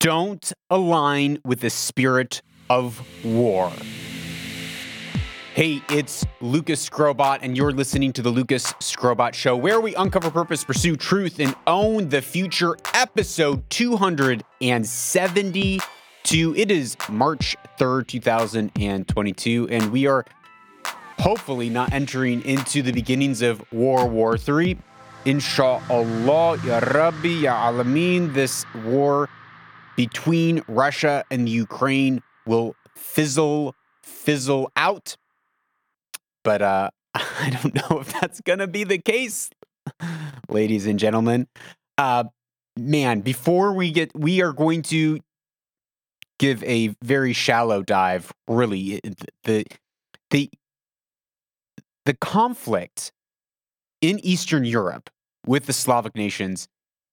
Don't align with the spirit of war. Hey, it's Lucas Skrobot, and you're listening to the Lucas Skrobot Show, where we uncover purpose, pursue truth, and own the future. Episode 272. It is March 3rd, 2022, and we are hopefully not entering into the beginnings of World War III. Inshallah, Ya Rabbi, Ya Alameen, this war between Russia and Ukraine will fizzle, fizzle out. But uh, I don't know if that's going to be the case, ladies and gentlemen. Uh, man, before we get, we are going to give a very shallow dive. Really, the the the conflict in Eastern Europe with the Slavic nations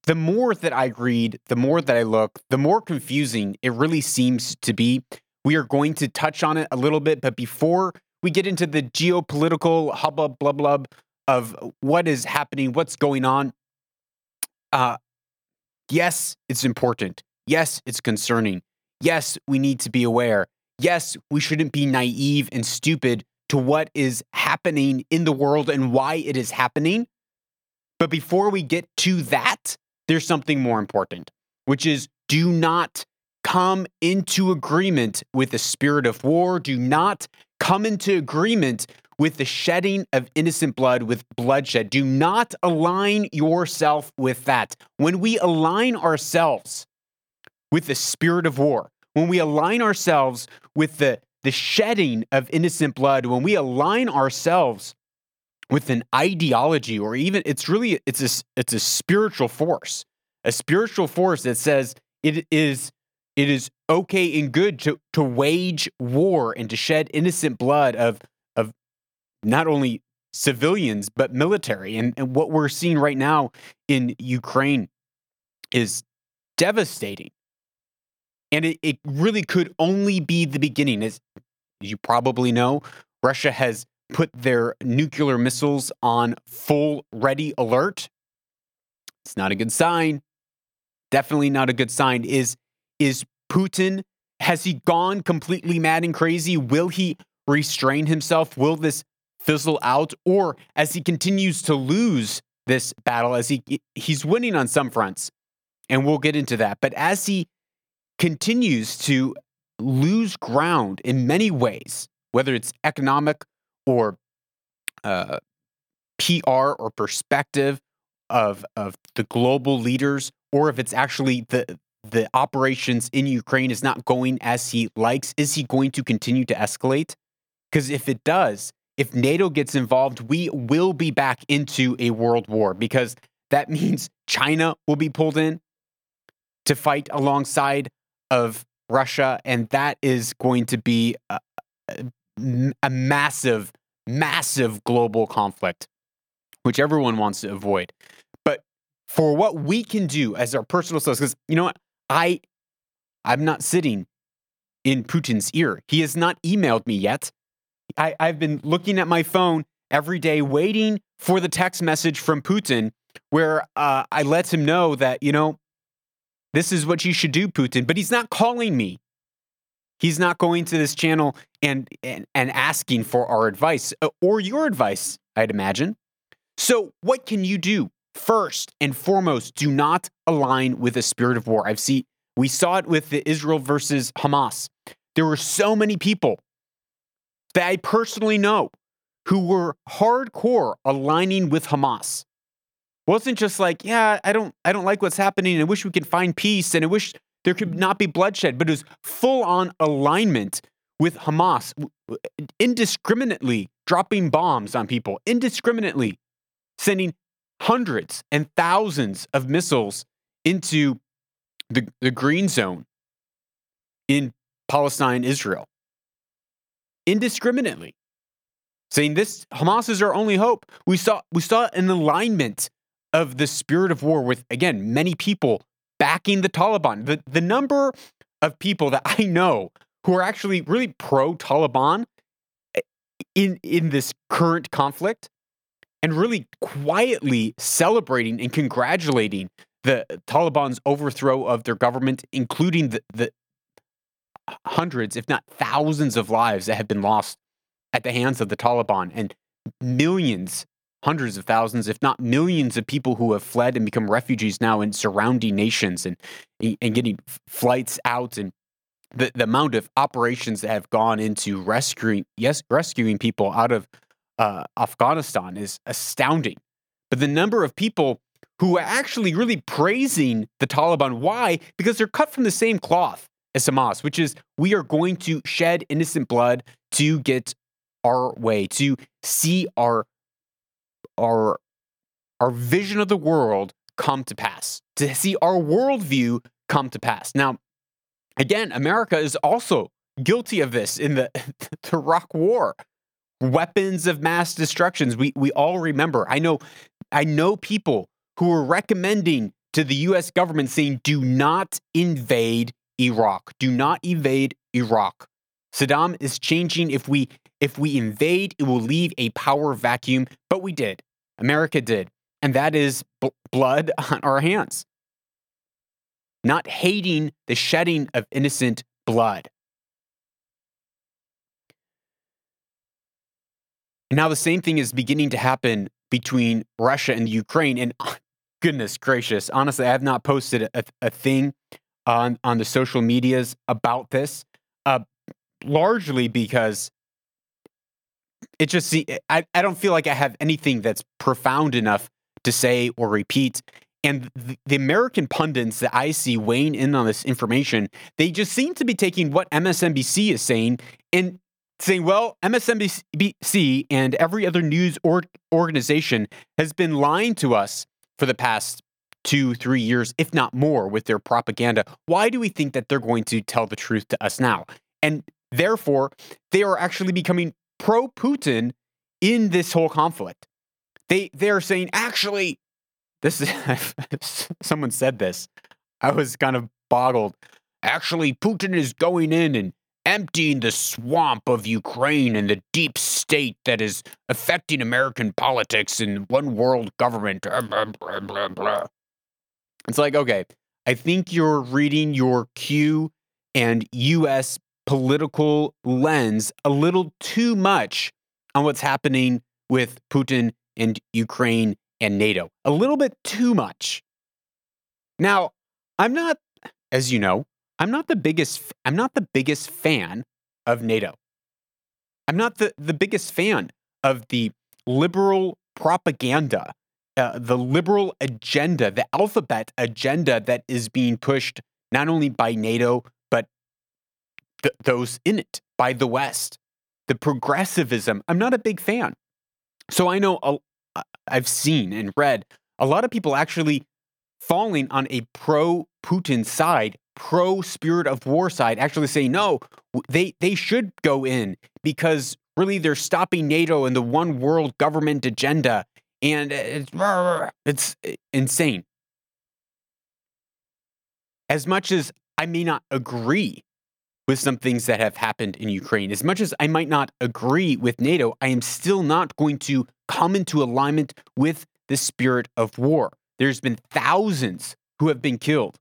the more that I read, the more that I look, the more confusing it really seems to be. We are going to touch on it a little bit, but before we get into the geopolitical hubbub blub blub of what is happening, what's going on, uh, yes, it's important. Yes, it's concerning. Yes, we need to be aware. Yes, we shouldn't be naive and stupid to what is happening in the world and why it is happening. But before we get to that, there's something more important, which is do not come into agreement with the spirit of war. Do not come into agreement with the shedding of innocent blood with bloodshed. Do not align yourself with that. When we align ourselves with the spirit of war, when we align ourselves with the, the shedding of innocent blood, when we align ourselves with an ideology or even it's really it's a it's a spiritual force a spiritual force that says it is it is okay and good to to wage war and to shed innocent blood of of not only civilians but military. And, and what we're seeing right now in Ukraine is devastating. And it, it really could only be the beginning. As you probably know Russia has put their nuclear missiles on full ready alert. It's not a good sign. Definitely not a good sign. Is is Putin has he gone completely mad and crazy? Will he restrain himself? Will this fizzle out or as he continues to lose this battle as he he's winning on some fronts and we'll get into that. But as he continues to lose ground in many ways, whether it's economic or uh, PR or perspective of of the global leaders, or if it's actually the the operations in Ukraine is not going as he likes, is he going to continue to escalate? Because if it does, if NATO gets involved, we will be back into a world war because that means China will be pulled in to fight alongside of Russia, and that is going to be a, a massive, massive global conflict, which everyone wants to avoid. But for what we can do as our personal selves, because you know what, I, I'm not sitting in Putin's ear. He has not emailed me yet. I, I've been looking at my phone every day, waiting for the text message from Putin, where uh, I let him know that you know this is what you should do, Putin. But he's not calling me. He's not going to this channel and, and, and asking for our advice uh, or your advice, I'd imagine. So, what can you do? First and foremost, do not align with the spirit of war. I've seen we saw it with the Israel versus Hamas. There were so many people that I personally know who were hardcore aligning with Hamas. Wasn't just like, yeah, I don't I don't like what's happening. I wish we could find peace and I wish there could not be bloodshed, but it was full on alignment with Hamas, indiscriminately dropping bombs on people, indiscriminately sending hundreds and thousands of missiles into the, the green zone in Palestine, Israel. Indiscriminately. Saying this Hamas is our only hope. We saw we saw an alignment of the spirit of war with again many people backing the Taliban. The, the number of people that I know who are actually really pro Taliban eh, in, in this current conflict and really quietly celebrating and congratulating the Taliban's overthrow of their government, including the, the hundreds, if not thousands, of lives that have been lost at the hands of the Taliban, and millions, hundreds of thousands, if not millions, of people who have fled and become refugees now in surrounding nations and and getting flights out and the, the amount of operations that have gone into rescuing yes rescuing people out of uh, Afghanistan is astounding. But the number of people who are actually really praising the Taliban. Why? Because they're cut from the same cloth as Hamas, which is we are going to shed innocent blood to get our way, to see our our our vision of the world come to pass, to see our worldview come to pass. Now, again, America is also guilty of this in the, the Iraq War. Weapons of mass destructions. We we all remember. I know I know people who were recommending to the US government saying, do not invade Iraq. Do not invade Iraq. Saddam is changing. If we if we invade, it will leave a power vacuum. But we did. America did. And that is blood on our hands. Not hating the shedding of innocent blood. Now, the same thing is beginning to happen between Russia and the Ukraine. And goodness gracious, honestly, I have not posted a, a thing on on the social medias about this, uh, largely because it just I, I don't feel like I have anything that's profound enough to say or repeat. And the, the American pundits that I see weighing in on this information, they just seem to be taking what MSNBC is saying and saying, well, MSNBC and every other news or- organization has been lying to us for the past two, three years, if not more, with their propaganda. Why do we think that they're going to tell the truth to us now? And therefore, they are actually becoming pro Putin in this whole conflict. They they're saying, actually, this is someone said this. I was kind of boggled. Actually, Putin is going in and emptying the swamp of Ukraine and the deep state that is affecting American politics and one world government. It's like, okay, I think you're reading your Q and US political lens a little too much on what's happening with Putin and Ukraine and NATO. A little bit too much. Now, I'm not, as you know, I'm not the biggest I'm not the biggest fan of NATO. I'm not the, the biggest fan of the liberal propaganda, uh, the liberal agenda, the alphabet agenda that is being pushed not only by NATO, th- those in it, by the West. The progressivism, I'm not a big fan. So I know a, I've seen and read a lot of people actually falling on a pro Putin side pro spirit of war side actually say no, they they should go in because really they're stopping NATO and the one world government agenda, and it's it's eh, insane. As much as I may not agree with some things that have happened in Ukraine, as much as I might not agree with NATO, I am still not going to come into alignment with the spirit of war. There's been thousands who have been killed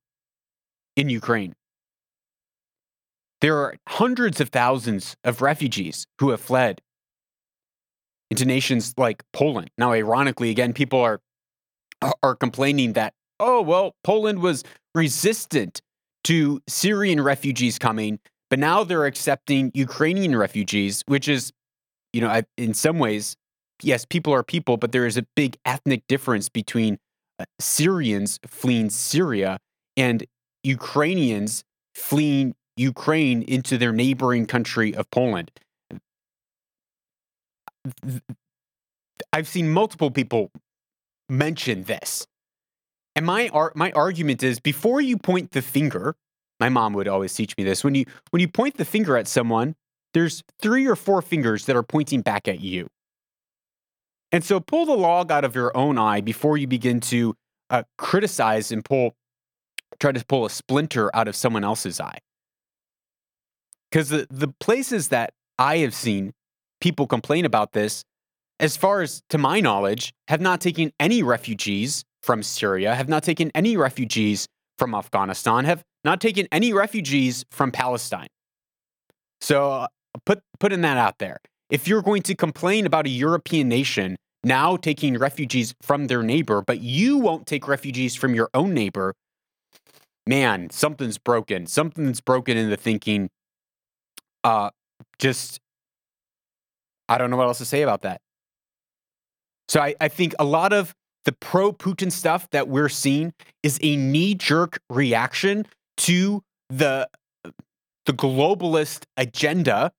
in Ukraine. There are hundreds of thousands of refugees who have fled into nations like Poland. Now, ironically, again, people are are complaining that, oh, well, Poland was resistant to Syrian refugees coming, but now they're accepting Ukrainian refugees, which is, you know, in some ways, yes, people are people, but there is a big ethnic difference between uh, Syrians fleeing Syria and Ukrainians fleeing Ukraine into their neighboring country of Poland. I've seen multiple people mention this. And my ar- my argument is before you point the finger, my mom would always teach me this. When you when you point the finger at someone, there's three or four fingers that are pointing back at you. And so pull the log out of your own eye before you begin to uh, criticize and pull try to pull a splinter out of someone else's eye. Because the, the places that I have seen people complain about this, as far as to my knowledge, have not taken any refugees from Syria, have not taken any refugees from Afghanistan, have not taken any refugees from Palestine. So uh, put putting that out there. If you're going to complain about a European nation now taking refugees from their neighbor, but you won't take refugees from your own neighbor, man, something's broken. Something's broken in the thinking. Uh, just, I don't know what else to say about that. So I, I think a lot of the pro Putin stuff that we're seeing is a knee jerk reaction to the the globalist agenda,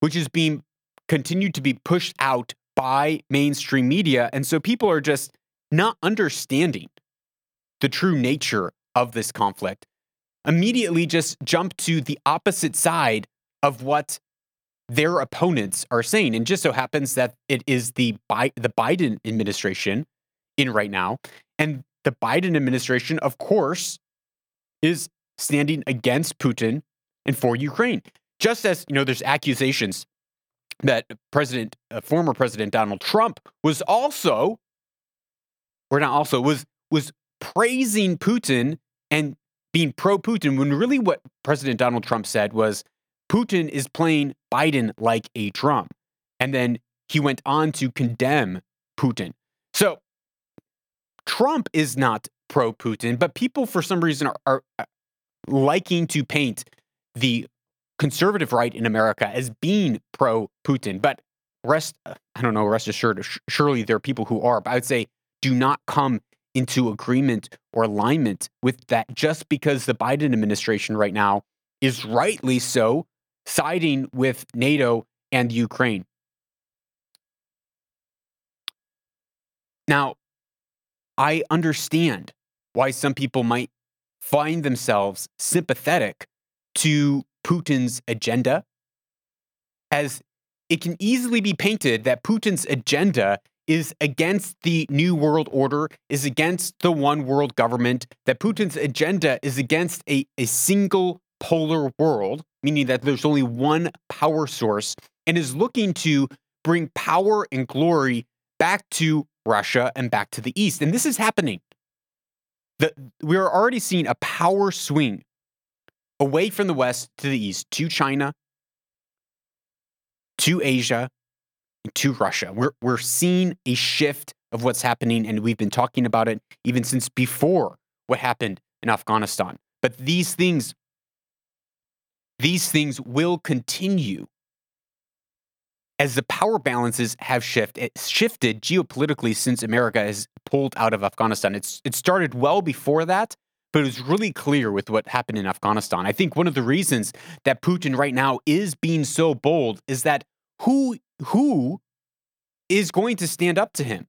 which is being continued to be pushed out by mainstream media. And so people are just not understanding the true nature of this conflict, immediately just jump to the opposite side of what their opponents are saying. And just so happens that it is the, Bi- the Biden administration in right now. And the Biden administration, of course, is standing against Putin and for Ukraine. Just as, you know, there's accusations that President, uh, former President Donald Trump was also, or not also, was was praising Putin and being pro Putin when really what President Donald Trump said was Putin is playing Biden like a drum. And then he went on to condemn Putin. So Trump is not pro Putin, but people for some reason are, are uh, liking to paint the conservative right in America as being pro Putin. But rest, uh, I don't know, rest assured, surely there are people who are, but I would say do not come into agreement or alignment with that just because the Biden administration right now is rightly so siding with NATO and Ukraine. Now, I understand why some people might find themselves sympathetic to Putin's agenda, as it can easily be painted that Putin's agenda is against the New World Order, is against the one world government, that Putin's agenda is against a, a single polar world, meaning that there's only one power source, and is looking to bring power and glory back to Russia and back to the East. And this is happening. The, we are already seeing a power swing away from the West to the East to China, to Asia, to Russia. We're, we're seeing a shift of what's happening, and we've been talking about it even since before what happened in Afghanistan. But these things, these things will continue as the power balances have shifted, shifted geopolitically since America has pulled out of Afghanistan. It's it started well before that, but it was really clear with what happened in Afghanistan. I think one of the reasons that Putin right now is being so bold is that who who is going to stand up to him?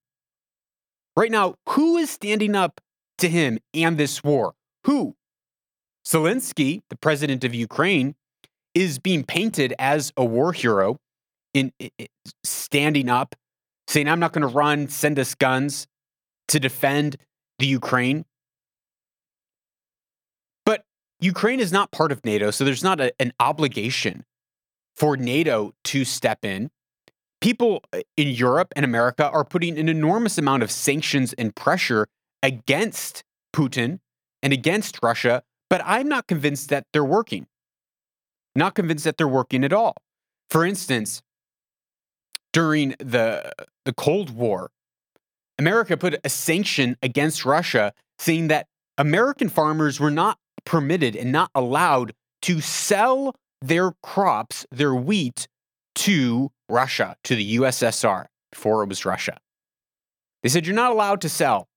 Right now, who is standing up to him and this war? Who? Zelensky, the president of Ukraine, is being painted as a war hero in, in standing up, saying, I'm not going to run, send us guns to defend the Ukraine. But Ukraine is not part of NATO, so there's not a, an obligation for NATO to step in. People uh, in Europe and America are putting an enormous amount of sanctions and pressure against Putin and against Russia, but I'm not convinced that they're working. Not convinced that they're working at all. For instance, during the the Cold War, America put a sanction against Russia saying that American farmers were not permitted and not allowed to sell their crops, their wheat, to Russia, to the USSR, before it was Russia. They said you're not allowed to sell.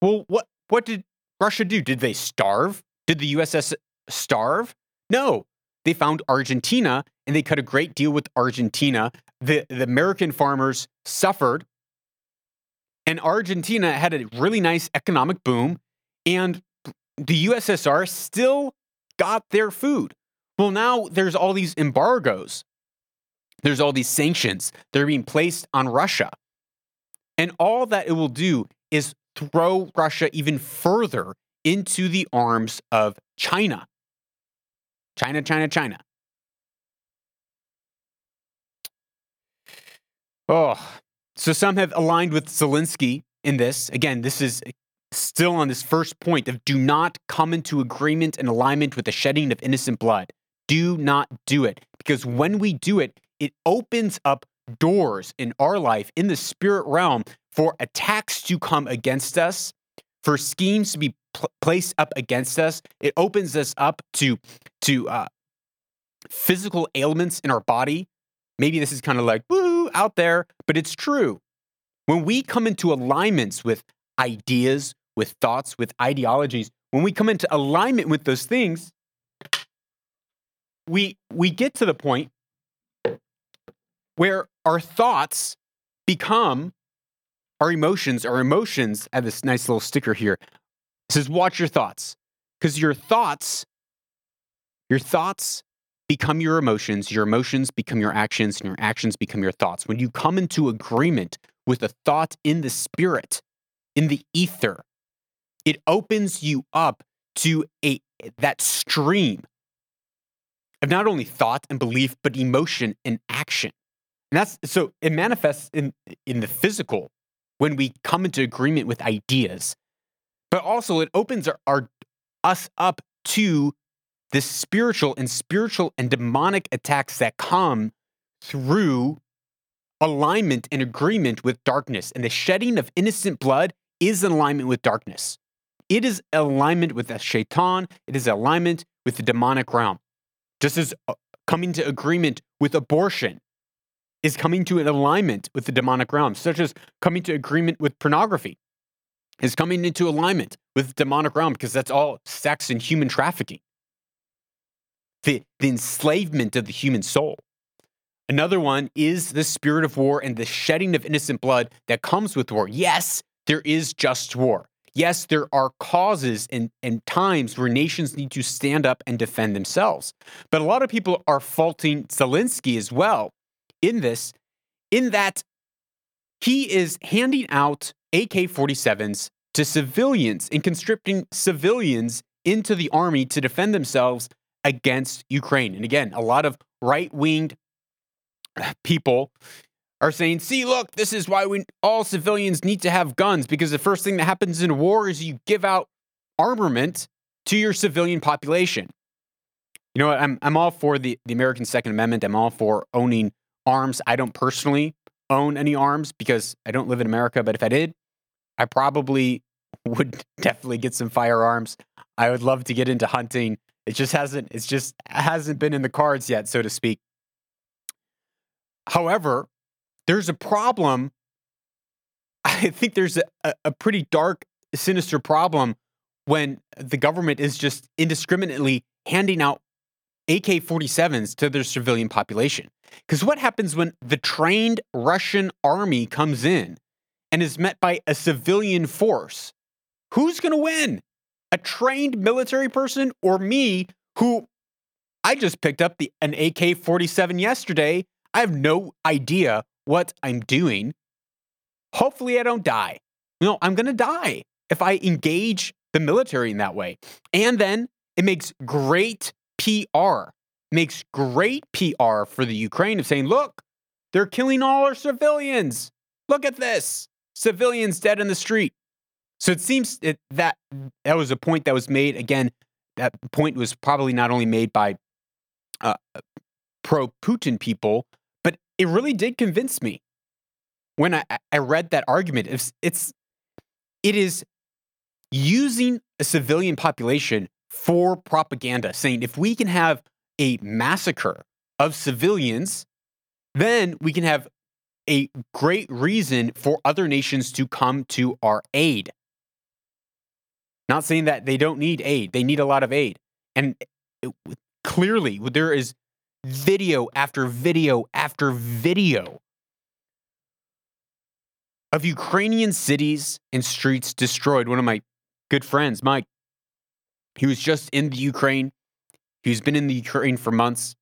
Well, what what did Russia do? Did they starve? Did the USS starve? No. They found Argentina and they cut a great deal with Argentina. The, the American farmers suffered. And Argentina had a really nice economic boom. And the USSR still got their food. Well, now there's all these embargoes, there's all these sanctions that are being placed on Russia. And all that it will do is throw Russia even further into the arms of China. China, China, China. Oh, so some have aligned with Zelensky in this. Again, this is still on this first point of do not come into agreement and alignment with the shedding of innocent blood. Do not do it. Because when we do it, it opens up doors in our life in the spirit realm for attacks to come against us, for schemes to be pl- placed up against us. It opens us up to to uh, physical ailments in our body. Maybe this is kind of like woo out there, but it's true. When we come into alignments with ideas, with thoughts, with ideologies, when we come into alignment with those things, we we get to the point where our thoughts become our emotions. Our emotions, I have this nice little sticker here. It says, watch your thoughts. Because your thoughts, your thoughts become your emotions, your emotions become your actions, and your actions become your thoughts. When you come into agreement with a thought in the spirit, in the ether, it opens you up to a that stream of not only thought and belief, but emotion and action. And that's so it manifests in in the physical when we come into agreement with ideas, but also it opens our, our us up to the spiritual and spiritual and demonic attacks that come through alignment and agreement with darkness. And the shedding of innocent blood is alignment with darkness. It is alignment with the shaitan. It is alignment with the demonic realm. Just as uh, coming to agreement with abortion is coming to an alignment with the demonic realm, such as coming to agreement with pornography, is coming into alignment with the demonic realm because that's all sex and human trafficking. The, the enslavement of the human soul. Another one is the spirit of war and the shedding of innocent blood that comes with war. Yes, there is just war. Yes, there are causes and, and times where nations need to stand up and defend themselves. But a lot of people are faulting Zelensky as well in this, in that he is handing out AK 47s to civilians and conscripting civilians into the army to defend themselves against Ukraine. And again, a lot of right winged people are saying, see, look, this is why we all civilians need to have guns because the first thing that happens in war is you give out armament to your civilian population. You know what? I'm, I'm all for the, the American Second Amendment. I'm all for owning arms. I don't personally own any arms because I don't live in America, but if I did, I probably would definitely get some firearms. I would love to get into hunting. It just hasn't it's just hasn't been in the cards yet, so to speak. However, there's a problem. I think there's a, a pretty dark, sinister problem when the government is just indiscriminately handing out AK 47s to their civilian population. Because what happens when the trained Russian army comes in and is met by a civilian force? Who's going to win? A trained military person or me who I just picked up the an AK 47 yesterday? I have no idea what I'm doing. Hopefully, I don't die. No, I'm going to die if I engage the military in that way. And then it makes great PR, makes great PR for the Ukraine of saying, look, they're killing all our civilians. Look at this civilians dead in the street. So it seems that that was a point that was made. Again, that point was probably not only made by uh, pro Putin people, but it really did convince me when I, I read that argument. It's, it's it is using a civilian population for propaganda, saying if we can have a massacre of civilians, then we can have a great reason for other nations to come to our aid. Not saying that they don't need aid, they need a lot of aid. And eh, it, clearly, there is video after video after video of Ukrainian cities and streets destroyed. One of my good friends, Mike, he was just in the Ukraine. He's been in the Ukraine for months.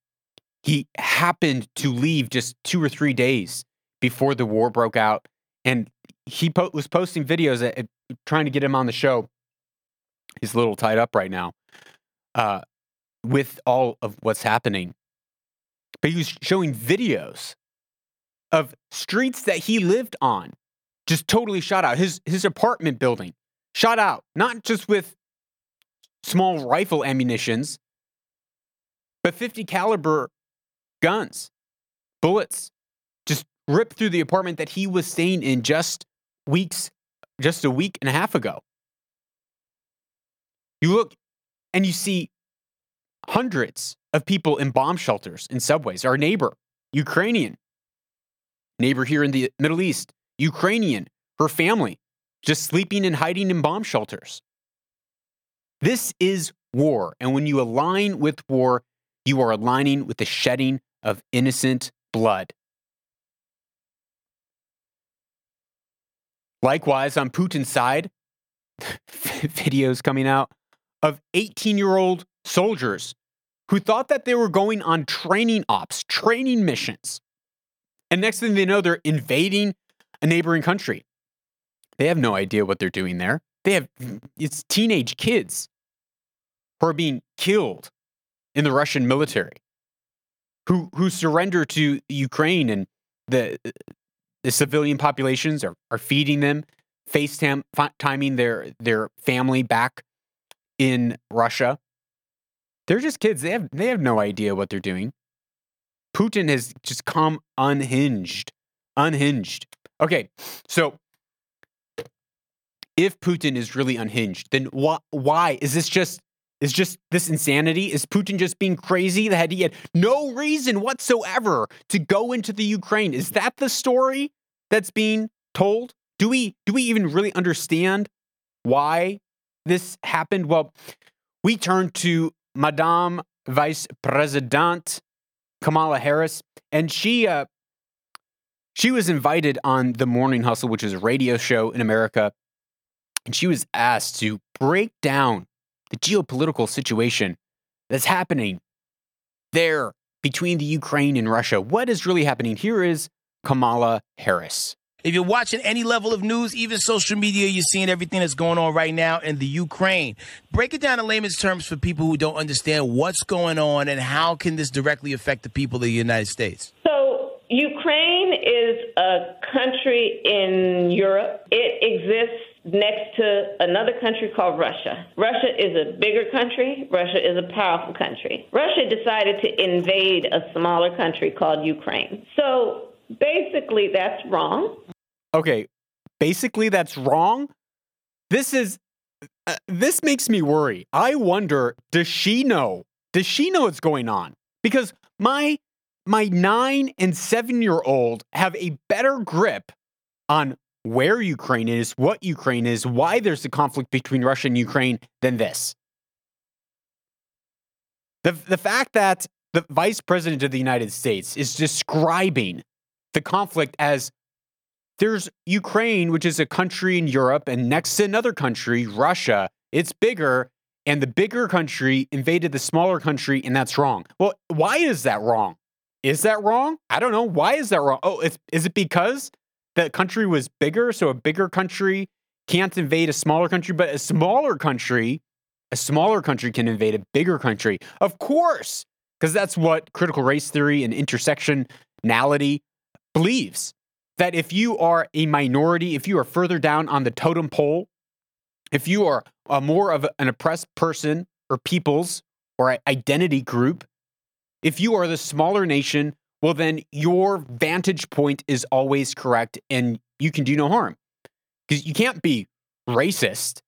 He happened to leave just two or three days before the war broke out. And he po- was posting videos at, at, trying to get him on the show. He's a little tied up right now uh, with all of what's happening but he was showing videos of streets that he lived on just totally shot out. His his apartment building shot out, not just with small rifle ammunitions, but 50 caliber guns, bullets, just ripped through the apartment that he was staying in just weeks, just a week and a half ago. You look and you see hundreds of people in bomb shelters in subways. Our neighbor, Ukrainian, neighbor here in the Middle East, Ukrainian, her family, just sleeping and hiding in bomb shelters. This is war. And when you align with war, you are aligning with the shedding of innocent blood. Likewise, on Putin's side, videos coming out of 18 year old soldiers who thought that they were going on training ops, training missions. And next thing they know, they're invading a neighboring country. They have no idea what they're doing there. They have, it's teenage kids who are being killed in the Russian military, who, who surrender to Ukraine and the, the civilian populations are, are feeding them, FaceTime timing their, their family back in Russia. They're just kids. They have they have no idea what they're doing. Putin has just come unhinged. Unhinged. Okay, so if Putin is really unhinged, then why is this just is just this insanity? Is Putin just being crazy that he had no reason whatsoever to go into the Ukraine? Is that the story that's being told? Do we do we even really understand why this happened? Well, we turn to Madame Vice President Kamala Harris, and she uh, she was invited on the Morning Hustle, which is a radio show in America, and she was asked to break down the geopolitical situation that's happening there between the Ukraine and Russia. What is really happening? Here is Kamala Harris. If you're watching any level of news, even social media, you're seeing everything that's going on right now in the Ukraine. Break it down in layman's terms for people who don't understand what's going on and how can this directly affect the people of the United States. So Ukraine is a country in Europe. It exists next to another country called Russia. Russia is a bigger country. Russia is a powerful country. Russia decided to invade a smaller country called Ukraine. So basically, that's wrong okay, basically that's wrong. This is uh, this makes me worry. I wonder, does she know? Does she know what's going on? Because my my 9 and 7 year old have a better grip on where Ukraine is, what Ukraine is, why there's a conflict between Russia and Ukraine than this. The, the fact that the vice president of the United States is describing the conflict as there's Ukraine, which is a country in Europe, and next to another country, Russia. It's bigger, and the bigger country invaded the smaller country, and that's wrong. Well, why is that wrong? Is that wrong? I don't know. Why is that wrong? Oh, is it because the country was bigger, so a bigger country can't invade a smaller country, but a smaller country, a smaller country can invade a bigger country? Of course, because that's what critical race theory and intersectionality believes that if you are a minority, if you are further down on the totem pole, if you are a more of an oppressed person or peoples or identity group, if you are the smaller nation, well, then your vantage point is always correct and you can do no harm. Because you can't be racist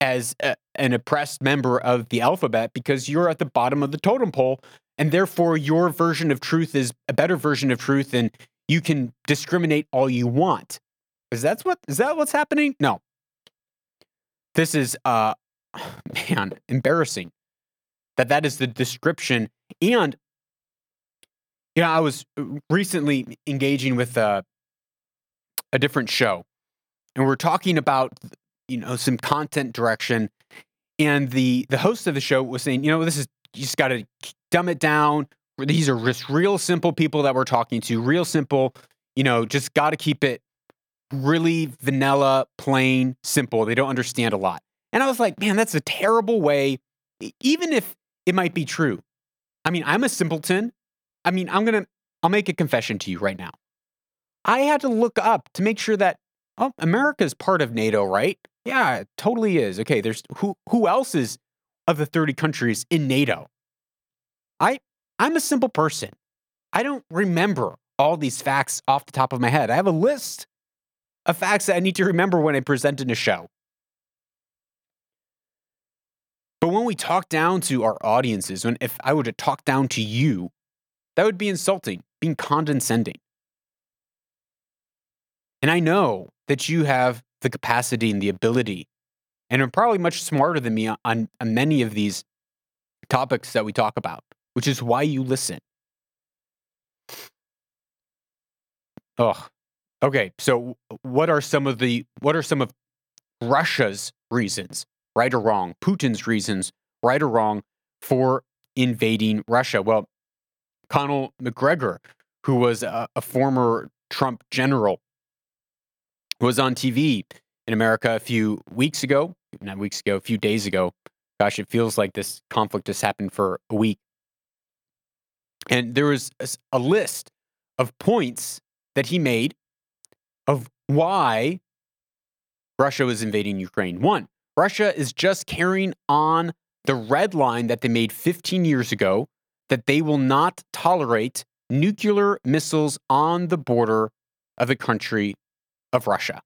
as a, an oppressed member of the alphabet because you're at the bottom of the totem pole. And therefore, your version of truth is a better version of truth. And you can discriminate all you want. Is that what is that what's happening? No. This is uh man, embarrassing. That that is the description and you know, I was recently engaging with uh, a different show and we're talking about you know some content direction and the the host of the show was saying, you know, this is you just got to dumb it down, these are just real simple people that we're talking to, real simple, you know, just got to keep it really vanilla, plain, simple. They don't understand a lot. And I was like, man, that's a terrible way, even if it might be true. I mean, I'm a simpleton. I mean, I'm going to, I'll make a confession to you right now. I had to look up to make sure that, oh, America's part of NATO, right? Yeah, it totally is. Okay, there's who who else is of the 30 countries in NATO? I I'm a simple person. I don't remember all these facts off the top of my head. I have a list of facts that I need to remember when I present in a show. But when we talk down to our audiences, when if I were to talk down to you, that would be insulting, being condescending. And I know that you have the capacity and the ability, and are probably much smarter than me on, on many of these topics that we talk about, which is why you listen. Oh, okay. So, what are some of the what are some of Russia's reasons, right or wrong? Putin's reasons, right or wrong, for invading Russia? Well, Conor McGregor, who was a, a former Trump general, was on TV in America a few weeks ago, not weeks ago, a few days ago. Gosh, it feels like this conflict has happened for a week. And there was a, list of points that he made of why Russia was invading Ukraine. One, Russia is just carrying on the red line that they made 15 years ago that they will not tolerate nuclear missiles on the border of the country of Russia.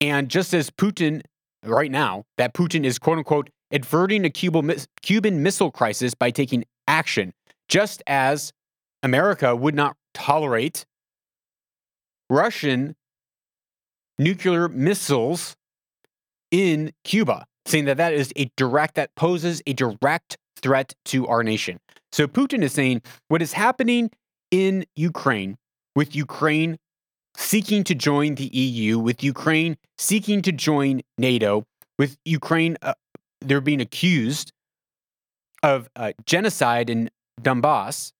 And just as Putin, right now, that Putin is quote unquote averting a Cuban missile crisis by taking action, just as America would not tolerate Russian nuclear missiles in Cuba, saying that that is a direct, that poses a direct threat to our nation. So Putin is saying what is happening in Ukraine with Ukraine seeking to join the EU, with Ukraine seeking to join NATO, with Ukraine, uh, they're being accused of uh, genocide in Donbass.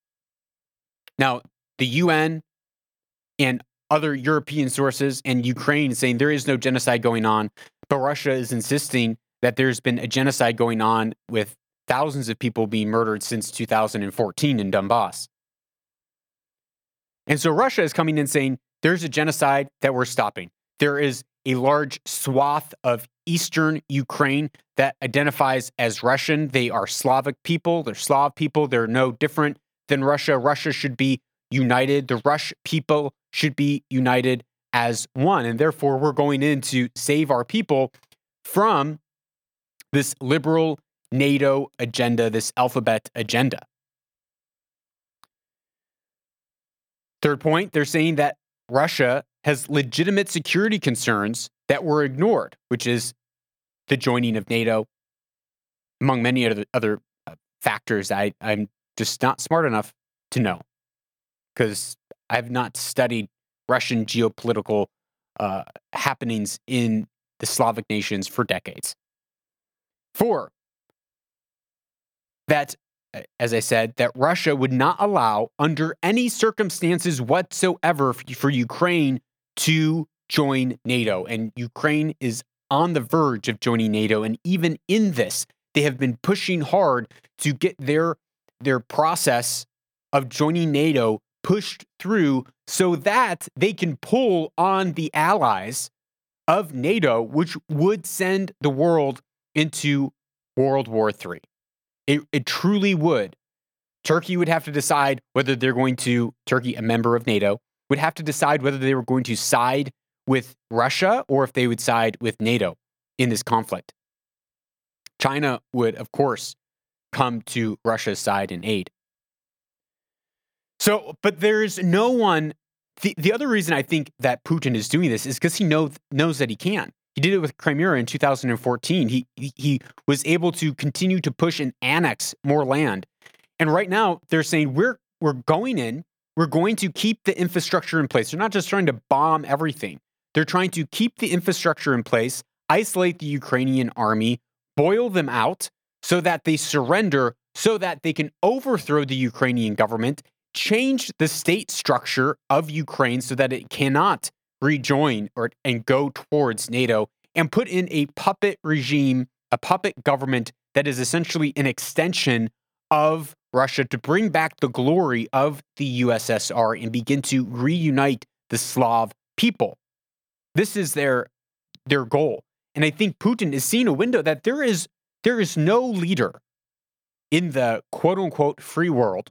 Now, the UN and other European sources and Ukraine saying there is no genocide going on, but Russia is insisting that there's been a genocide going on with thousands of people being murdered since 2014 in Donbass. And so Russia is coming in saying there's a genocide that we're stopping. There is a large swath of eastern Ukraine that identifies as Russian. They are Slavic people, they're Slav people, they're no different than Russia. Russia should be united. The Rush people should be united as one. And therefore, we're going in to save our people from this liberal NATO agenda, this alphabet agenda. Third point, they're saying that Russia has legitimate security concerns that were ignored, which is the joining of NATO, among many other, other uh, factors I, I'm just not smart enough to know because I've not studied Russian geopolitical uh, happenings in the Slavic nations for decades. Four, that as I said, that Russia would not allow, under any circumstances whatsoever, for Ukraine to join NATO. And Ukraine is on the verge of joining NATO. And even in this, they have been pushing hard to get their, their process of joining NATO pushed through so that they can pull on the allies of NATO, which would send the world into World War III. It, it truly would. Turkey would have to decide whether they're going to, Turkey, a member of NATO, would have to decide whether they were going to side with Russia or if they would side with NATO in this conflict. China would, of course, come to Russia's side in aid. So, but there's no one. The, the other reason I think that Putin is doing this is because he know, knows that he can. He did it with Crimea in 2014. He, he was able to continue to push and annex more land. And right now they're saying we're we're going in, we're going to keep the infrastructure in place. They're not just trying to bomb everything. They're trying to keep the infrastructure in place, isolate the Ukrainian army, boil them out so that they surrender so that they can overthrow the Ukrainian government, change the state structure of Ukraine so that it cannot rejoin or and go towards NATO and put in a puppet regime, a puppet government that is essentially an extension of Russia to bring back the glory of the USSR and begin to reunite the Slav people. This is their their goal. And I think Putin is seeing a window that there is there is no leader in the quote unquote free world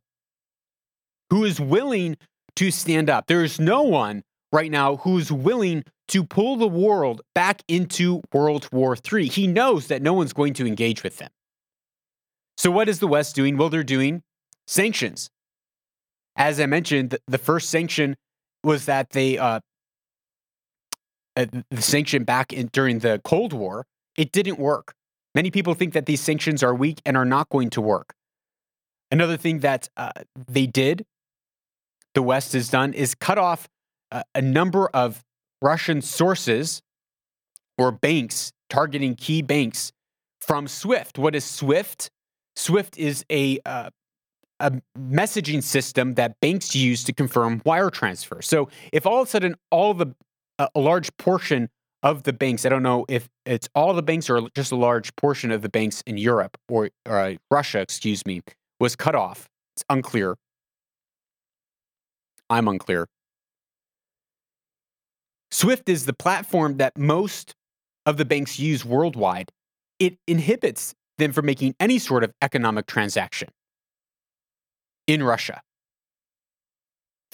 who is willing to stand up. There is no one right now who's willing to pull the world back into World War III. He knows that no one's going to engage with them. So, what is the West doing? Well, they're doing sanctions. As I mentioned, the first sanction was that they, uh, the sanction back in, during the Cold War, it didn't work. Many people think that these sanctions are weak and are not going to work. Another thing that uh, they did, the West has done, is cut off uh, a number of Russian sources or banks targeting key banks from SWIFT. What is SWIFT? SWIFT is a uh, a messaging system that banks use to confirm wire transfer. So if all of a sudden all the a large portion of the banks, I don't know if it's all the banks or just a large portion of the banks in Europe or, or uh, Russia, excuse me, was cut off. It's unclear. I'm unclear. Swift is the platform that most of the banks use worldwide. It inhibits them from making any sort of economic transaction in Russia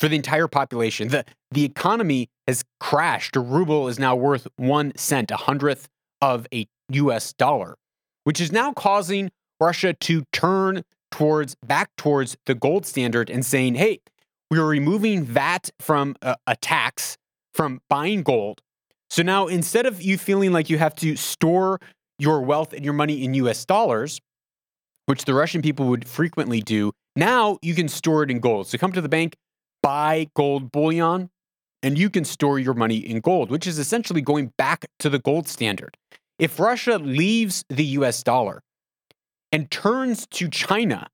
for the entire population. The, the economy has crashed. A ruble is now worth one cent, a hundredth of a US dollar, which is now causing Russia to turn towards back towards the gold standard and saying, hey, we're removing VAT from a, a tax from buying gold. So now instead of you feeling like you have to store your wealth and your money in US dollars, which the Russian people would frequently do, now you can store it in gold. So come to the bank, buy gold bullion, and you can store your money in gold, which is essentially going back to the gold standard. If Russia leaves the US dollar and turns to China,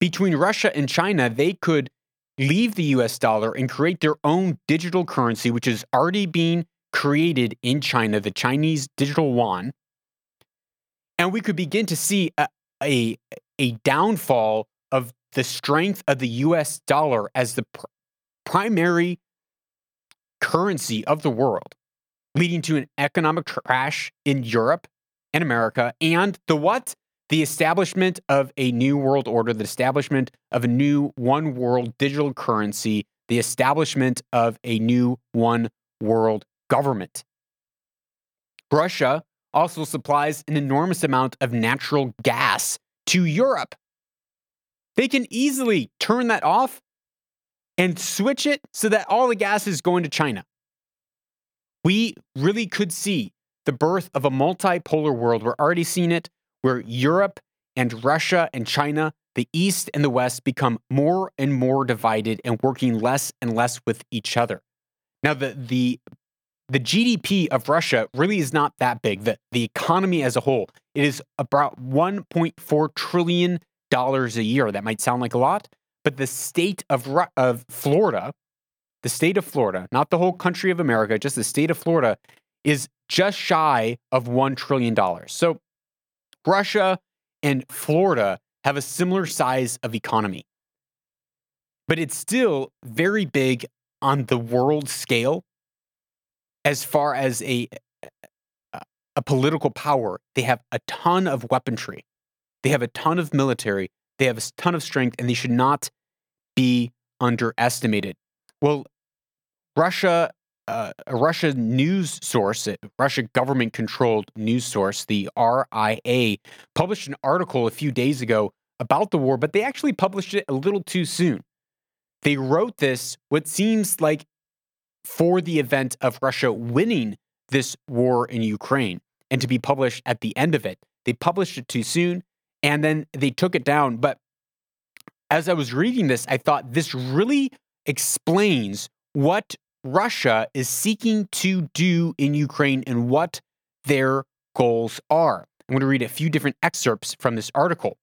between Russia and China, they could leave the US dollar and create their own digital currency, which is already being created in China, the Chinese digital yuan. And we could begin to see a, a, a downfall of the strength of the US dollar as the primary currency of the world, leading to an economic crash in Europe and America and the what? the establishment of a new world order, the establishment of a new one world digital currency, the establishment of a new one world government. Russia also supplies an enormous amount of natural gas to Europe. They can easily turn that off and switch it so that all the gas is going to China. We really could see the birth of a multipolar world. We're already seeing it where Europe and Russia and China, the East and the West, become more and more divided and working less and less with each other. Now, the, the, the GDP of Russia really is not that big. The, the economy as a whole, it is about $1.4 trillion a year. That might sound like a lot, but the state of, of Florida, the state of Florida, not the whole country of America, just the state of Florida, is just shy of $1 trillion. So Russia and Florida have a similar size of economy, but it's still very big on the world scale as far as a a political power. They have a ton of weaponry. They have a ton of military. They have a ton of strength, and they should not be underestimated. Well, Russia uh, a Russia news source, a Russia government controlled news source, the RIA, published an article a few days ago about the war, but they actually published it a little too soon. They wrote this, what seems like for the event of Russia winning this war in Ukraine and to be published at the end of it. They published it too soon and then they took it down. But as I was reading this, I thought this really explains what Russia is seeking to do in Ukraine and what their goals are. I'm going to read a few different excerpts from this article.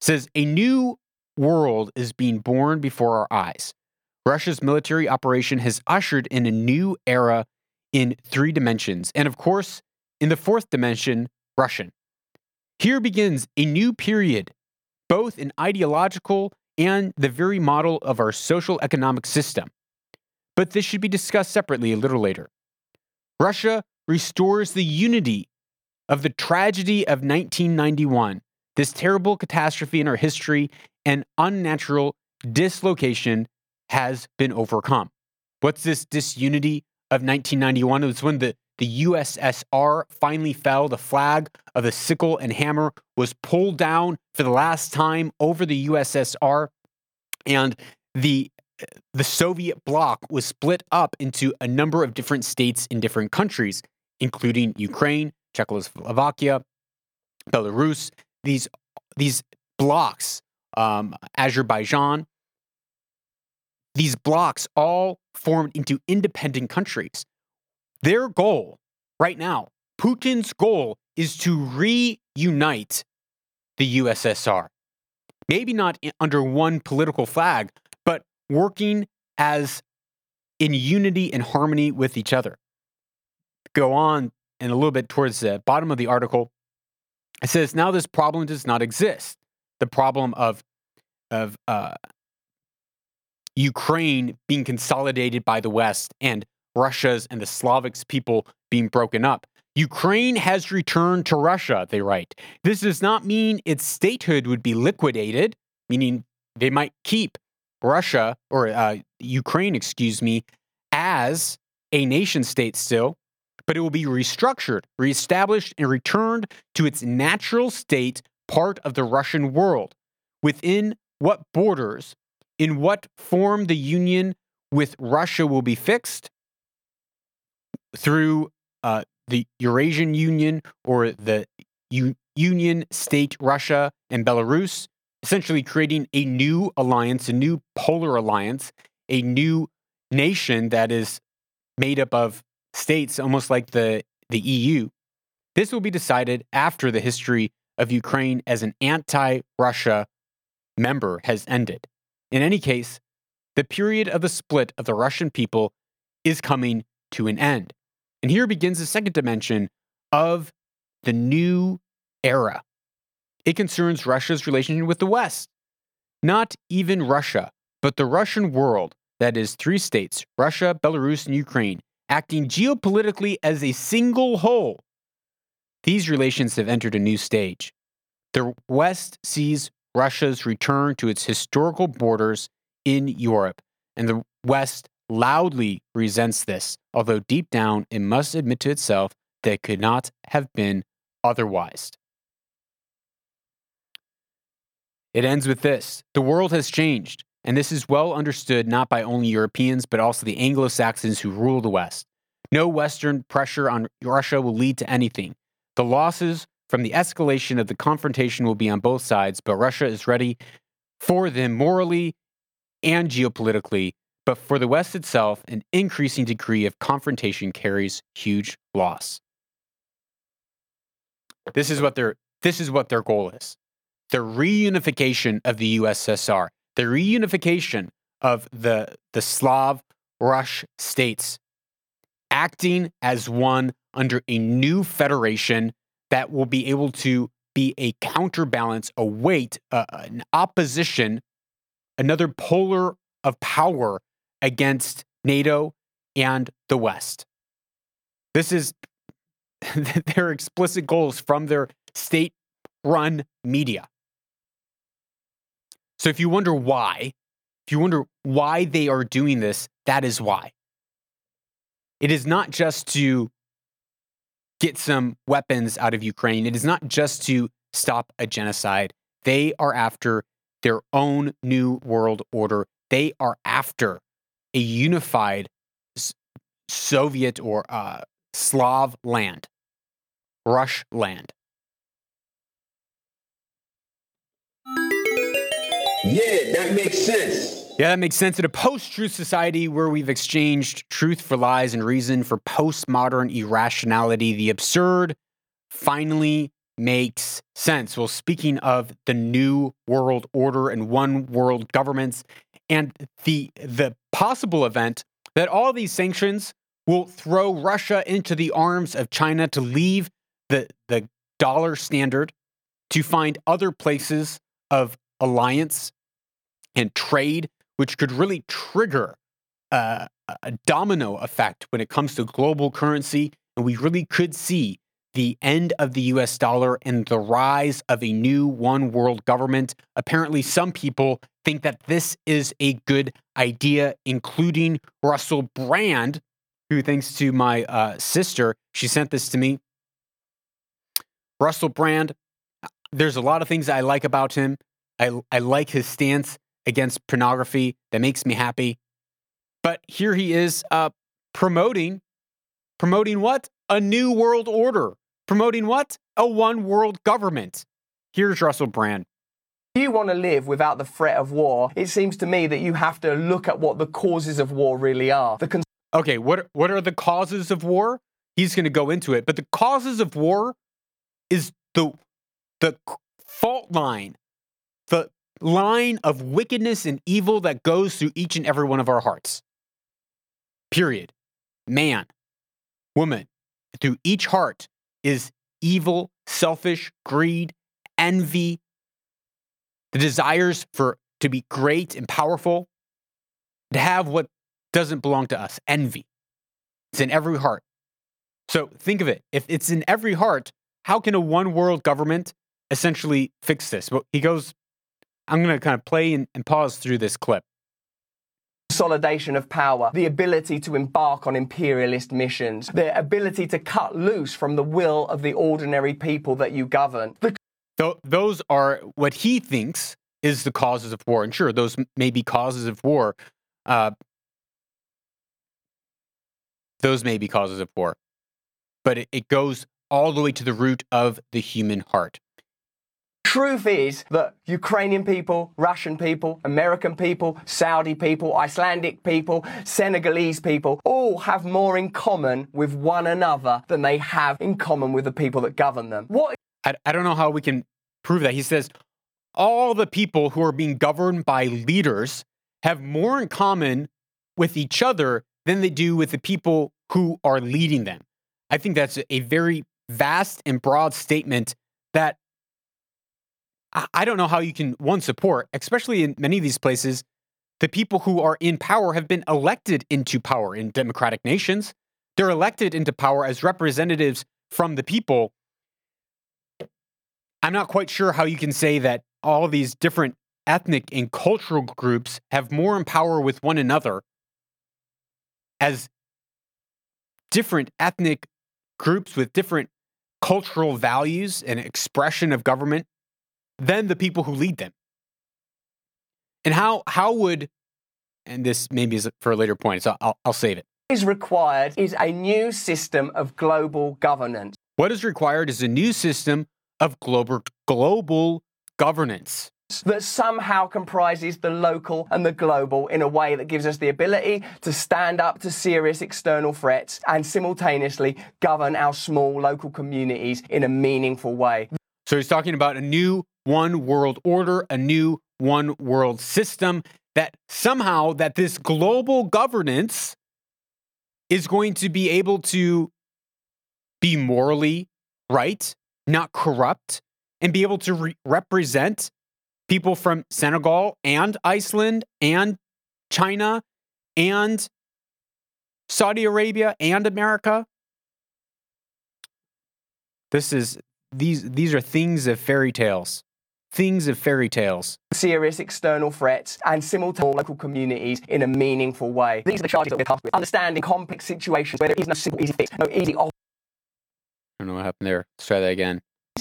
It says a new world is being born before our eyes. Russia's military operation has ushered in a new era in three dimensions, and of course, in the fourth dimension, Russian. Here begins a new period, both in ideological and the very model of our social economic system but this should be discussed separately a little later. Russia restores the unity of the tragedy of 1991, this terrible catastrophe in our history and unnatural dislocation has been overcome. What's this disunity of 1991? It was when the, the USSR finally fell. The flag of the sickle and hammer was pulled down for the last time over the USSR. And the the Soviet bloc was split up into a number of different states in different countries, including Ukraine, Czechoslovakia, Belarus. These these blocks, um, Azerbaijan, these blocks all formed into independent countries. Their goal right now, Putin's goal, is to reunite the USSR. Maybe not under one political flag, but working as in unity and harmony with each other. Go on and a little bit towards the bottom of the article. It says now this problem does not exist. The problem of of uh, Ukraine being consolidated by the West and Russia's and the Slavics people being broken up. Ukraine has returned to Russia, they write. This does not mean its statehood would be liquidated, meaning they might keep Russia or uh, Ukraine, excuse me, as a nation state still, but it will be restructured, reestablished, and returned to its natural state, part of the Russian world. Within what borders, in what form the union with Russia will be fixed through uh, the Eurasian Union or the U- Union State Russia and Belarus, essentially creating a new alliance, a new polar alliance, a new nation that is made up of states almost like the, the EU. This will be decided after the history of Ukraine as an anti Russia member has ended. In any case, the period of the split of the Russian people is coming to an end. And here begins the second dimension of the new era. It concerns Russia's relationship with the West. Not even Russia, but the Russian world, that is, three states Russia, Belarus, and Ukraine, acting geopolitically as a single whole. These relations have entered a new stage. The West sees Russia's return to its historical borders in Europe, and the West loudly resents this, although deep down it must admit to itself that it could not have been otherwise. It ends with this The world has changed. And this is well understood not by only Europeans, but also the Anglo Saxons who rule the West. No Western pressure on Russia will lead to anything. The losses from the escalation of the confrontation will be on both sides, but Russia is ready for them morally and geopolitically. But for the West itself, an increasing degree of confrontation carries huge loss. This is what their this is what their goal is. The reunification of the USSR the reunification of the, the Slav Rush states acting as one under a new federation that will be able to be a counterbalance, a weight, uh, an opposition, another polar of power against NATO and the West. This is their explicit goals from their state run media. So if you wonder why, if you wonder why they are doing this, that is why. It is not just to get some weapons out of Ukraine. It is not just to stop a genocide. They are after their own new world order. They are after a unified Soviet or uh, Slav land, Rush land. Yeah, that makes sense. Yeah, that makes sense. In a post truth society where we've exchanged truth for lies and reason for postmodern irrationality, the absurd finally makes sense. Well, speaking of the new world order and one world governments and the the possible event that all these sanctions will throw Russia into the arms of China to leave the the dollar standard to find other places of alliance and trade, which could really trigger uh, a, a domino effect when it comes to global currency, and we really could see the end of the US dollar and the rise of a new one world government. Apparently, some people think that this is a good idea, including Russell Brand, who, thanks to my uh, sister, she sent this to me. Russell Brand, there's a lot of things I like about him. I, I like his stance against pornography that makes me happy. But here he is uh, promoting, promoting what? A new world order. Promoting what? A one world government. Here's Russell Brand. If you want to live without the threat of war, it seems to me that you have to look at what the causes of war really are. The con- okay, what what are the causes of war? He's going to go into it, but the causes of war is the the fault line, the line of wickedness and evil that goes through each and every one of our hearts. Period. Man, woman, through each heart is evil, selfish, greed, envy, the desires for to be great and powerful, to have what doesn't belong to us, envy. It's in every heart. So think of it. If it's in every heart, how can a one world government essentially fix this? Well, he goes, I'm going to kind of play and, and pause through this clip consolidation of power, the ability to embark on imperialist missions, the ability to cut loose from the will of the ordinary people that you govern. The- Th- those are what he thinks is the causes of war. And sure, those may be causes of war. Uh, those may be causes of war. But it, it goes all the way to the root of the human heart. Truth is that Ukrainian people, Russian people, American people, Saudi people, Icelandic people, Senegalese people all have more in common with one another than they have in common with the people that govern them. What? I, I don't know how we can prove that. He says all the people who are being governed by leaders have more in common with each other than they do with the people who are leading them. I think that's a very vast and broad statement that I don't know how you can one support, especially in many of these places, the people who are in power have been elected into power in democratic nations. They're elected into power as representatives from the people. I'm not quite sure how you can say that all these different ethnic and cultural groups have more in power with one another as different ethnic groups with different cultural values and expression of government than the people who lead them. And how how would and this maybe is for a later point, so I'll, I'll save it. Is required is a new system of global governance. What is required is a new system of global global governance that somehow comprises the local and the global in a way that gives us the ability to stand up to serious external threats and simultaneously govern our small local communities in a meaningful way. So he's talking about a new one world order, a new one world system that somehow that this global governance is going to be able to be morally right, not corrupt, and be able to re- represent people from Senegal and Iceland and China and Saudi Arabia and America. This is these these are things of fairy tales things of fairy tales. Serious external threats and simultaneous local communities in a meaningful way. These are the charges that we're tasked with. Understanding complex situations where there is no simple, easy fix, no easy off. I don't know what happened there. Let's try that again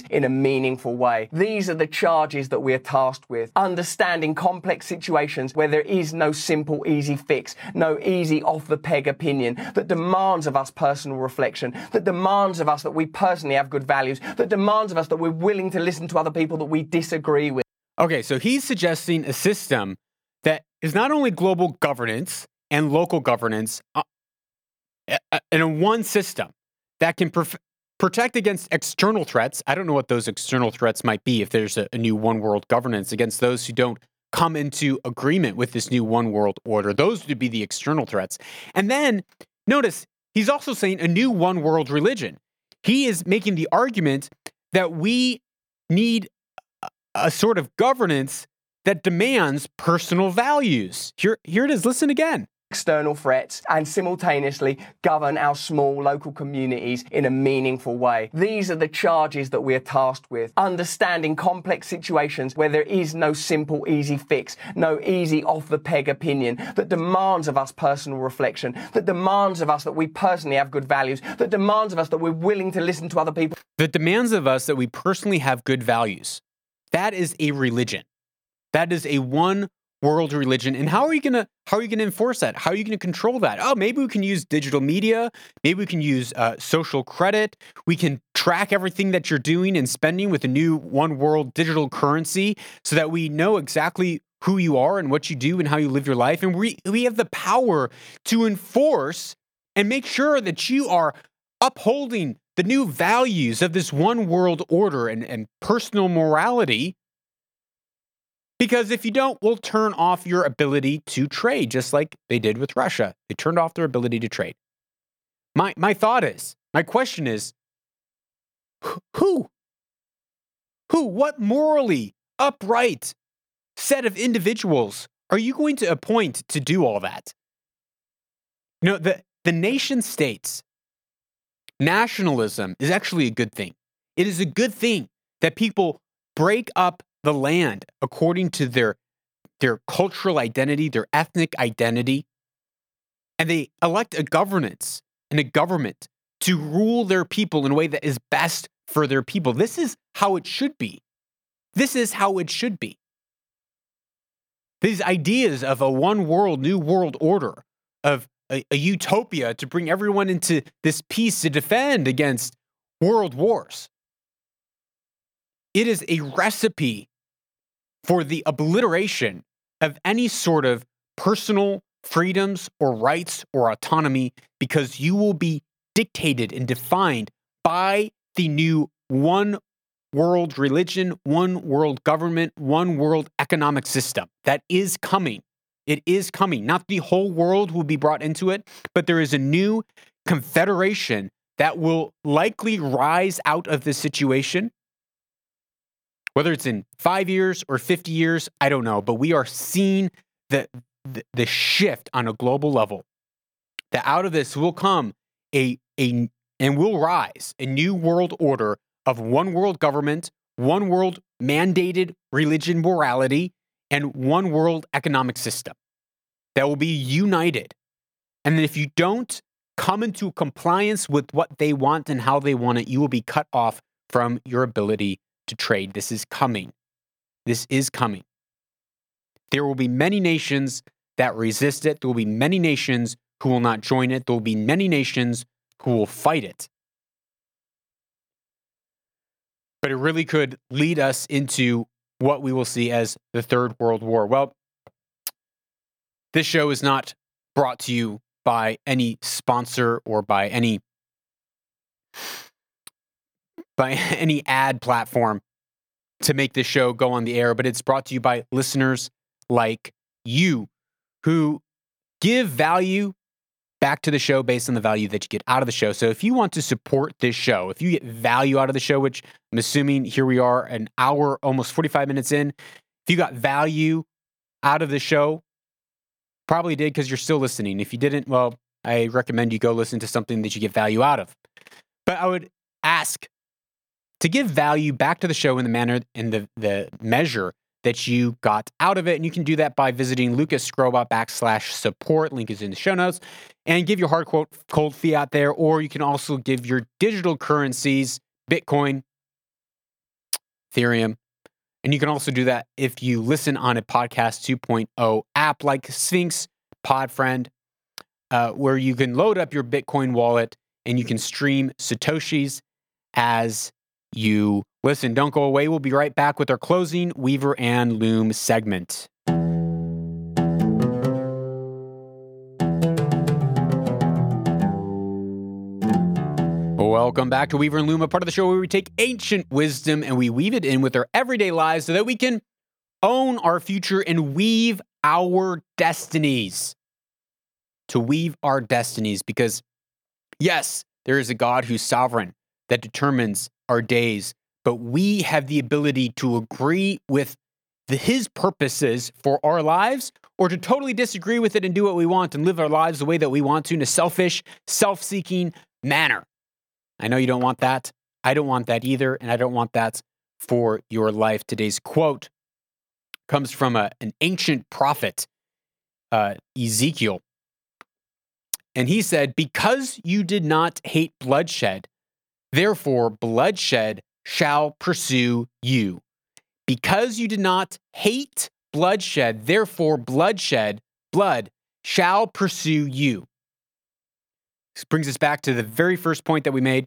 in a meaningful way. These are the charges that we're tasked with. Understanding complex situations where there is no simple, easy fix, no easy off the peg opinion that demands of us personal reflection, that demands of us that we personally have good values, that demands of us that we're willing to listen to other people that we disagree with. Okay, so he's suggesting a system that is not only global governance and local governance uh, in a one system that can perf- protect against external threats. I don't know what those external threats might be if there's a, a, new one world governance against those who don't come into agreement with this new one world order. Those would be the external threats. And then notice he's also saying a new one world religion. He is making the argument that we need a, a sort of governance that demands personal values. Here, here it is. Listen again. External threats and simultaneously govern our small local communities in a meaningful way. These are the charges that we are tasked with. Understanding complex situations where there is no simple, easy fix, no easy off the peg opinion that demands of us personal reflection, that demands of us that we personally have good values, that demands of us that we're willing to listen to other people. That demands of us that we personally have good values. That is a religion. That is a one world religion and how are you going to how are you going to enforce that? How are you going to control that? Oh maybe we can use digital media. Maybe we can use uh, social credit. We can track everything that you're doing and spending with a new one world digital currency so that we know exactly who you are and what you do and how you live your life. And we we have the power to enforce and make sure that you are upholding the new values of this one world order and, and personal morality because if you don't, we'll turn off your ability to trade, just like they did with Russia. They turned off their ability to trade. My, my thought is, my question is, who? Who? What morally upright set of individuals are you going to appoint to do all that? You know, the, the nation states, nationalism is actually a good thing. It is a good thing that people break up the land according to their their cultural identity, their ethnic identity, and they elect a governance and a government to rule their people in a way that is best for their people. This is how it should be. This is how it should be. These ideas of a one world, new world order, of a, a utopia to bring everyone into this peace to defend against world wars. It is a recipe for the obliteration of any sort of personal freedoms or rights or autonomy because you will be dictated and defined by the new one world religion, one world government, one world economic system that is coming. It is coming. Not the whole world will be brought into it, but there is a new confederation that will likely rise out of this situation whether it's in five years or 50 years, I don't know, but we are seeing the, the, the shift on a global level. That out of this will come a, a and will rise a new world order of one world government, one world mandated religion morality, and one world economic system that will be united. And then if you don't come into compliance with what they want and how they want it, you will be cut off from your ability to trade. This is coming. This is coming. There will be many nations that resist it. There will be many nations who will not join it. There will be many nations who will fight it. But it really could lead us into what we will see as the Third World War. Well, this show is not brought to you by any sponsor or by any by any ad platform to make this show go on the air, but it's brought to you by listeners like you who give value back to the show based on the value that you get out of the show. So if you want to support this show, if you get value out of the show, which I'm assuming here we are an hour, almost 45 minutes in, if you got value out of the show, probably did because you're still listening. If you didn't, well, I recommend you go listen to something that you get value out of. But I would ask to give value back to the show in the manner in the the measure that you got out of it. And you can do that by visiting lucasskrobot backslash support. Link is in the show notes. And give your hard quote cold fiat there, or you can also give your digital currencies, Bitcoin, Ethereum. And you can also do that if you listen on a podcast 2.0 app like Sphinx, Podfriend, uh, where you can load up your Bitcoin wallet and you can stream Satoshis as you listen. Don't go away. We'll be right back with our closing Weaver and Loom segment. Welcome back to Weaver and Loom, a part of the show where we take ancient wisdom and we weave it in with our everyday lives so that we can own our future and weave our destinies. To weave our destinies, because yes, there is a God who's sovereign that determines our days, but we have the ability to agree with the, his purposes for our lives or to totally disagree with it and do what we want and live our lives the way that we want to in a selfish, self seeking manner. I know you don't want that. I don't want that either. And I don't want that for your life. Today's quote comes from a, an ancient prophet, uh, Ezekiel. And he said, Because you did not hate bloodshed, therefore bloodshed shall pursue you. Because you did not hate bloodshed, therefore bloodshed, blood, shall pursue you. This brings us back to the very first point that we made.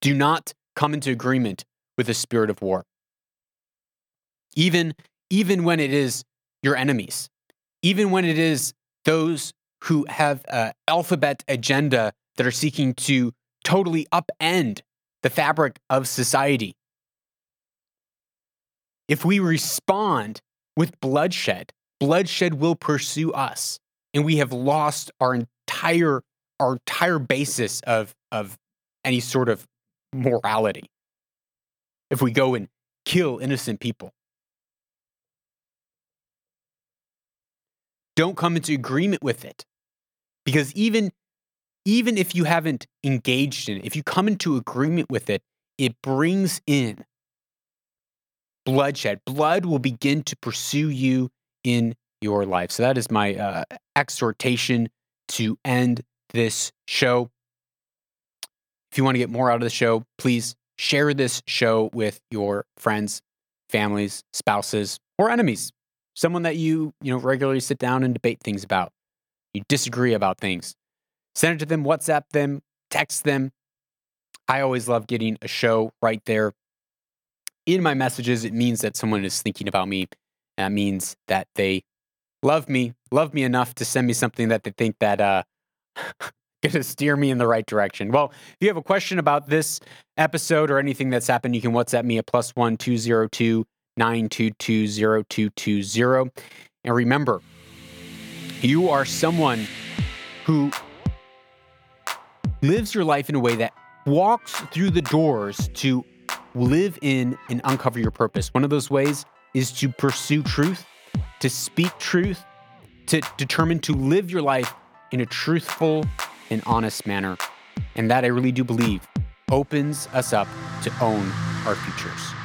Do not come into agreement with the spirit of war. Even, even when it is your enemies, even when it is those who have an alphabet agenda that are seeking to totally upend the fabric of society. If we respond with bloodshed, bloodshed will pursue us. And we have lost our entire our entire basis of of any sort of morality. If we go and kill innocent people. Don't come into agreement with it. Because even even if you haven't engaged in it, if you come into agreement with it, it brings in bloodshed. Blood will begin to pursue you in your life. So that is my uh, exhortation to end this show. If you want to get more out of the show, please share this show with your friends, families, spouses, or enemies. Someone that you, you know, regularly sit down and debate things about. You disagree about things. Send it to them, WhatsApp them, text them. I always love getting a show right there in my messages. It means that someone is thinking about me. That means that they love me, love me enough to send me something that they think that uh going to steer me in the right direction. Well, if you have a question about this episode or anything that's happened, you can WhatsApp me at plus one two zero two nine two two zero two two zero. And remember, you are someone who lives your life in a way that walks through the doors to live in and uncover your purpose. One of those ways is to pursue truth, to speak truth, to determine to live your life in a truthful and honest manner. And that I really do believe opens us up to own our futures.